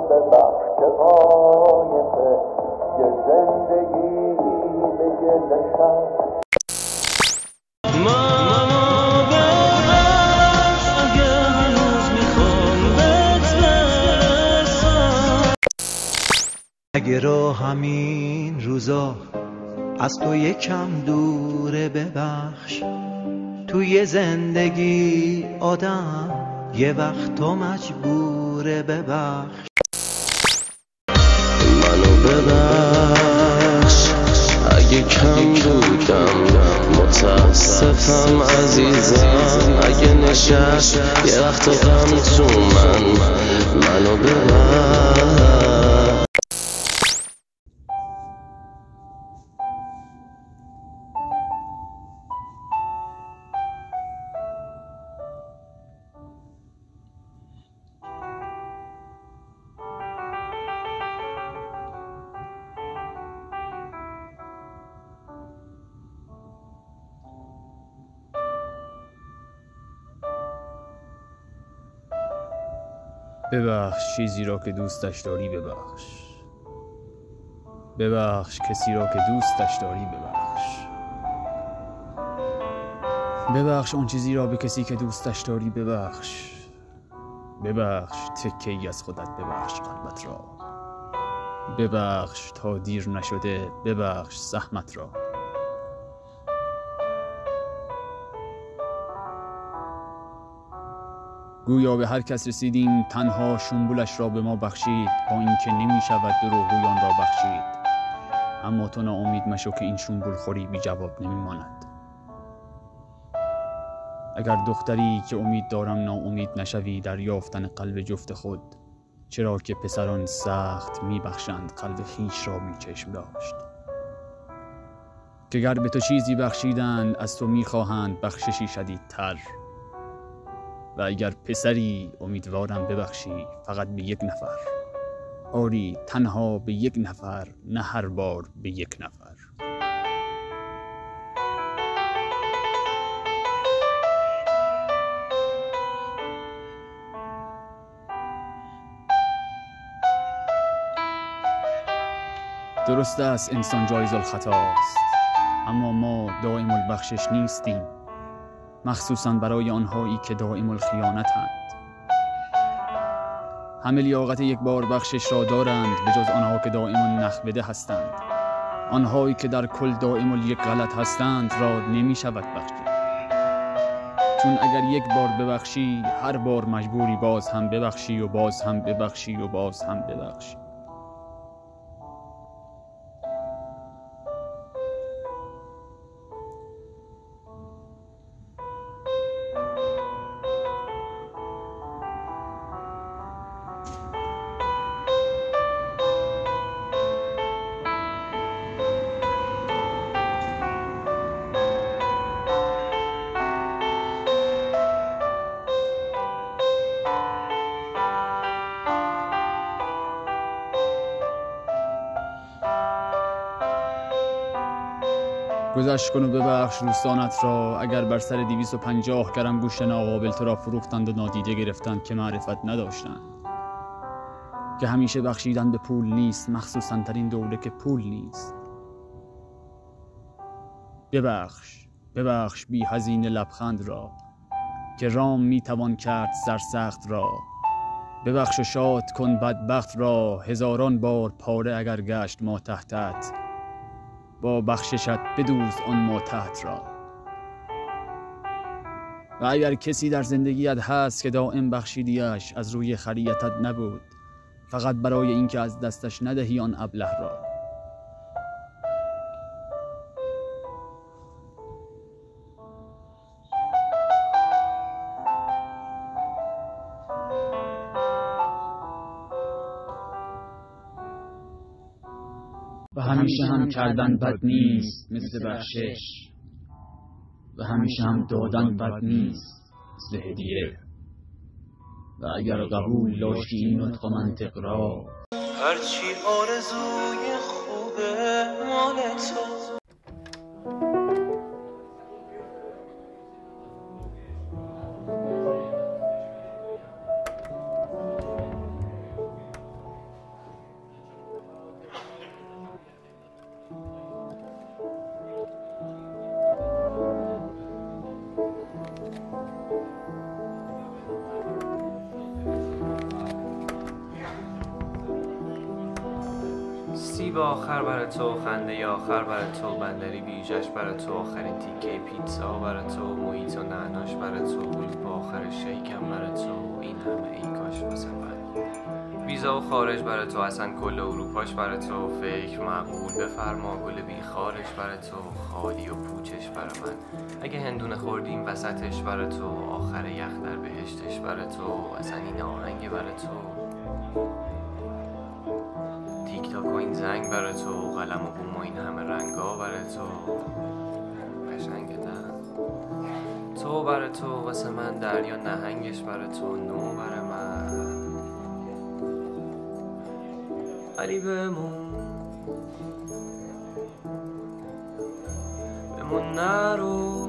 ببخش که قایقه یه زندگی به گل اگه را همین روزا از تو یکم دوره ببخش توی زندگی آدم یه وقت تو مجبوره ببخش. ببخش. اگه کم بودم متاسفم عزیزم. اگه نشست یه وقت غم تو من منو ببخش. ببخش چیزی را که دوستش داری ببخش. ببخش کسی را که دوستش داری ببخش. ببخش آن چیزی را به کسی که دوستش داری ببخش. ببخش تکه ای از خودت ببخش قلبت را. ببخش تا دیر نشده ببخش زحمت را. گویا به هر کس رسیدیم تنها شنبولش را به ما بخشید با اینکه نمی شود دروغگویان را بخشید. اما تو ناامید مشو که این شنبول خوری بی جواب نمی ماند اگر دختری که امید دارم ناامید نشوی در یافتن قلب جفت خود. چرا که پسران سخت می بخشند قلب خیش را می چشم داشت. که گر به تو چیزی بخشیدند از تو می خواهند بخششی شدیدتر. و اگر پسری امیدوارم ببخشی فقط به یک نفر. آری تنها به یک نفر نه هر بار به یک نفر. درست است انسان جایز الخطا است. اما ما دائم البخشش نیستیم. مخصوصا برای آنهایی که دائم الخیانتند همه لیاقت یک بار بخشش را دارند به جز آنها که دائم نخبده هستند. آنهایی که در کل دائم یک غلط هستند را نمی شود بخشید. چون اگر یک بار ببخشی هر بار مجبوری باز هم ببخشی و باز هم ببخشی و باز هم ببخشی. گذشت کن و ببخش دوستانت را. اگر بر سر دیویس و پنجاه گرم گوشت ناقابل تو را فروختند و نادیده گرفتند که معرفت نداشتند. که همیشه بخشیدن به پول نیست مخصوصا ترین دوره که پول نیست. ببخش ببخش بی هزینه لبخند را که رام می توان کرد سرسخت را. ببخش و شاد کن بدبخت را هزاران بار پاره اگر گشت ما تحتت. با بخششت بدوز آن ماتحت را. و اگر کسی در زندگیت هست که دائم بخشیدیش از روی خریتت نبود فقط برای اینکه از دستش ندهی آن ابله را. همیشه هم کردن بد نیست مثل بخشش. و همیشه هم دادن بد نیست مثل هدیه. و اگر قبول داشتی این نطق و منطق را. هرچی آرزوی خوبه مال تو. سیب آخر برای تو خنده آخر برای تو بندری بیجش برای تو آخرین تیکه پیتزا برای تو محیط و نعناش برای تو با آخر شیکم برای تو این همه ای کاش واسه ویزا و خارج برای تو اصلا کل اروپاش برای تو. فکر معقول بفرما گل بی خارش برای تو. خالی و پوچش برای من. اگه هندونه خوردیم وسطش برای تو. آخر یخ در بهشتش برای تو. اصلا این آهنگ برای تو. تیک تاک و این زنگ برای تو. قلم و بوم و این همه رنگا برای تو. قشنگ نه تو برای تو واسه من دریا نهنگش برای تو. نو برای allez بموت بموت نارو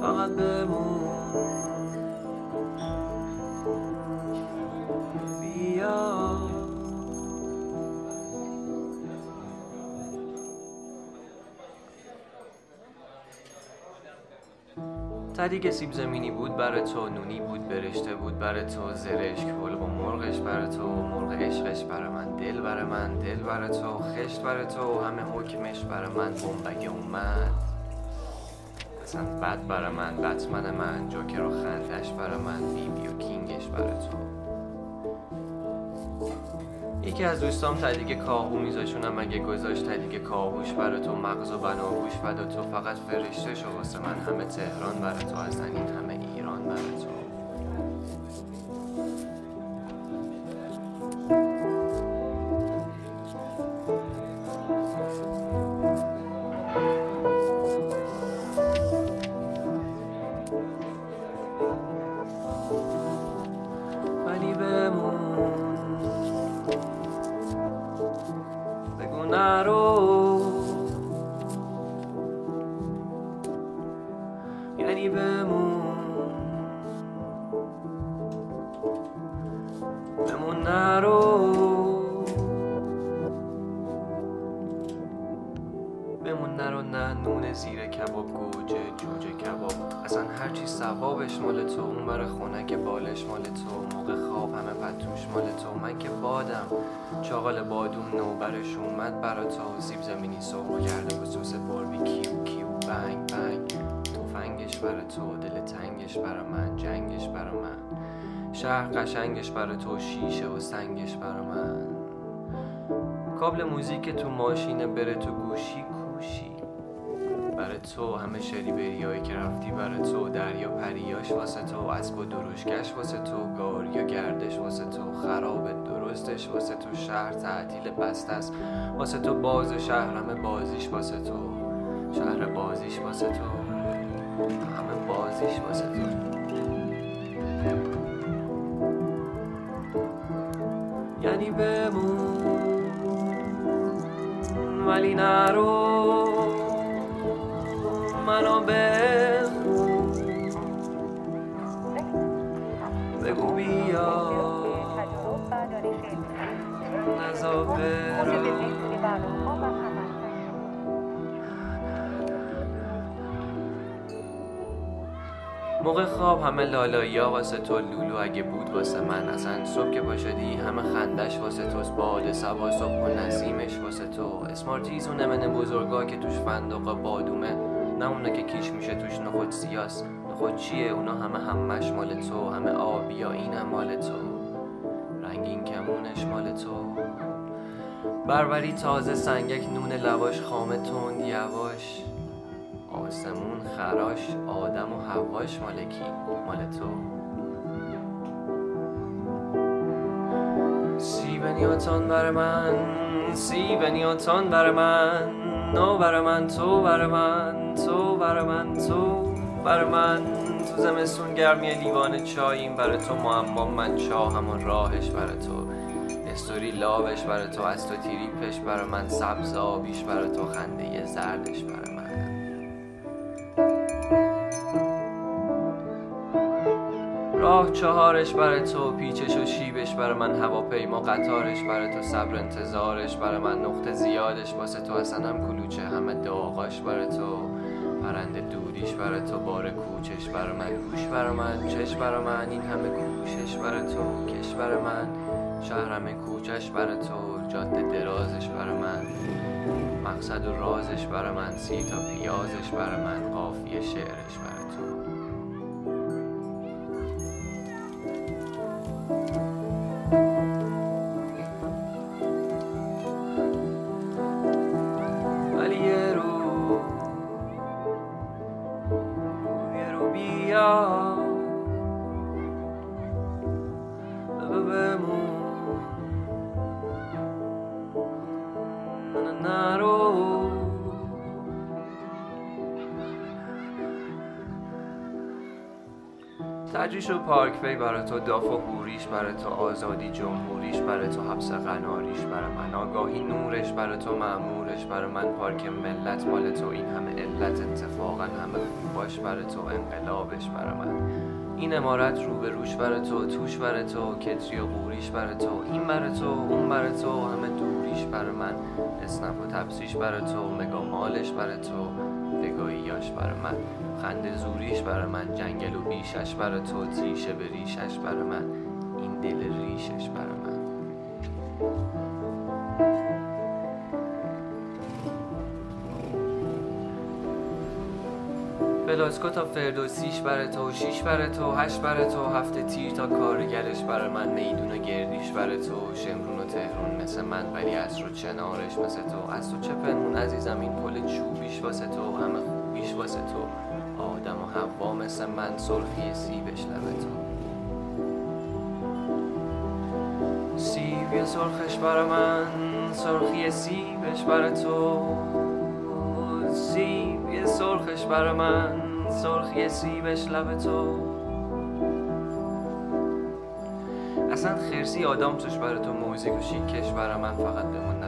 فقط بموت تدی که سیب زمینی بود برای تو نونی بود برشته بود برای تو زرشک. بلق و مرغش برای تو مرغ عشقش برای من. دل برای من دل برای تو خشت برای تو همه حکمش برای من. بمبگه اومد. اصلا بد برای من بتمن من. جوکر و خندش برای من. بی بی و کینگش برای تو. یکی از دوستام تدیگ کاهو میذاشونم. اگه گذاشت تدیگ کاهوش برای تو مغز و بناگوش فدا تو فقط فرشته شو واسه من. همه تهران برای تو اصلا این همه ایران برای تو. زیر کباب گوجه جوجه کباب. اصلا هرچی ثوابش مال تو اون بر خونه که بالش مال تو موقع خواب همه پتوش مال تو. من که بادم. چاقاله بادوم نوبرش اومد برا تو سیب زمینی سرخ کرده سس barbecue Q bang bang. تفنگش برا تو دل تنگش برا من جنگش برا من. شهر قشنگش برا تو شیشه و سنگش برا من. کابل موزیک تو ماشینه بره تو گوشی برای تو همه شری بریایی که رفتی برای تو دریا پریاش واسه تو اسب و دروشکش واسه تو گاریا گردش واسه تو خراب درستش واسه تو شهر تعطیل بسته است. واسه تو باز شهر همه بازیش واسه تو شهر بازیش واسه تو همه بازیش واسه تو. یعنی بمون ولی نرو. منو بخون بگو بیا. نزا موقع خواب همه لالایی واسه تو لولو اگه بود واسه من اصلا صبح که پاشدی همه خندش واسه توست باد سبا صبح و نسیمش واسه تو. اسمارتیز و نمن بزرگا که توش فندق بادومه. نه اونا که کیش میشه توش نخود سیاس نخود چیه؟ اونا همه همش مال تو همه آبیا این هم مال تو. رنگین کمونش مال تو. بربری تازه سنگک نون لواش خامه تند یواش. آسمون خراش آدم و هواش مال کی؟ مال تو. سی بنیاتان بر من سی بنیاتان بر من. نو بر من تو بر من تو بر من تو بر من تو زمستون گرمی لیوان چاییم بر تو معما من چاهم و راهش بر تو. استوری لابش بر تو از تو تریپش بر من سبز آبیش بر تو خنده زردش بر من. راه چهارش بر تو پیچش و شیبش بر من هواپیما. قطارش بر تو صبر انتظارش بر من. نقطه زیادش واسه تو اصلا هم کلوچه. همه داغاش بر تو. پرنده دوریش بر تو. بار کوچش بر من. گوش بر من. چش بر من. این همه کوشش بر تو. کش بر من. شهرم کوچش بر تو. جاده درازش بر من. مقصد و رازش بر من. سی تا پیازش بر من. قافیه شعرش بر تجریش و پارک پی برای تو داف و هوریش برای تو آزادی جمهوریش برای تو حبس قناریش برای من آگاهی نورش برای تو معمورش برای من پارک ملت مال تو. این همه علت اتفاقا همه خوباش برای تو انقلابش برای من. این امارت رو به روش برای تو توش برای تو کتری و قوریش برای تو. این برای تو اون برای تو همه دوریش برای من. اسنپ و تپسیش برای تو مگامالش برای تو بگاهیاش برای من. خنده زوریش برای من جنگل و بیشش برای تو تیشه به ریشش برای من این دل ریشش برای من. فلاسکو تا فردوسیش برای تو شیش برای تو هشت برای تو هفته تیر تا کارگرش برای من میدون و گردیش برای تو شمرون و تهرون مثل من ولی از رو چنارش مثل تو از تو چه پنهون عزیزم این پل چوبیش واسه تو همه خوبیش واسه تو. مثل من سرخی سیبش لبه تو سیبی سرخش برای من سرخی سیبش برای تو. سیبی سرخش برای من سرخی سیبش لب تو. اصلا خرسی آدم توش برای تو موزیک و شیکش برای من فقط بمون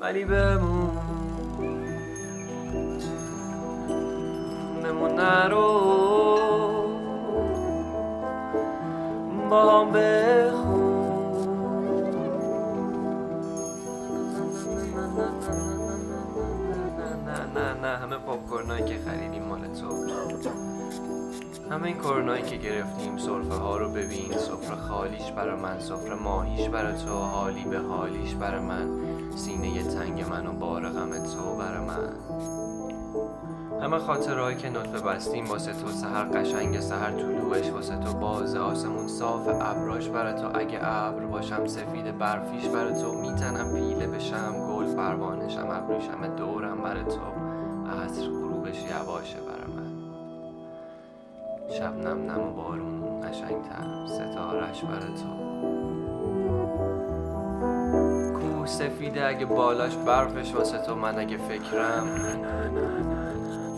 ولی بمون بمون نرو با هم بخون نه نه نه همه پاپکورنایی که خریدیم مال تو همه این کرونایی که گرفتیم سرفه ها رو ببین سفره خالیش برا من سفره ماهیش برا تو حالی به حالیش برا من. سینه تنگ من و بار غم تو برا من. همه خاطرهایی که نطفه بستیم واسه تو سهر قشنگ سهر طلوعش واسه تو. باز آسمون صاف ابراش برا تو. اگه ابر باشم سفید برفیش برا تو. میتنم پیله بشم گل پروانشم ابریشم دورم برا تو. عصر غروبش یواشه برا من. شب نم نم و بارون قشنگتر. ستارش برا تو. کوه سفیده اگه بالاش برفش واسه تو من اگه فکرم.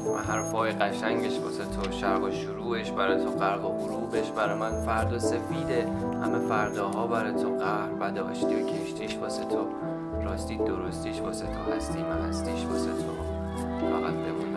من حرفای قشنگش واسه تو. شرق و شروعش برای تو غرق و غروبش برای من. فردا سفیده. همه فرداها برای تو. قهر بداشتی و کشتیش واسه تو. راستی درستیش واسه تو. هستی من هستیش واسه تو. فقط بمون.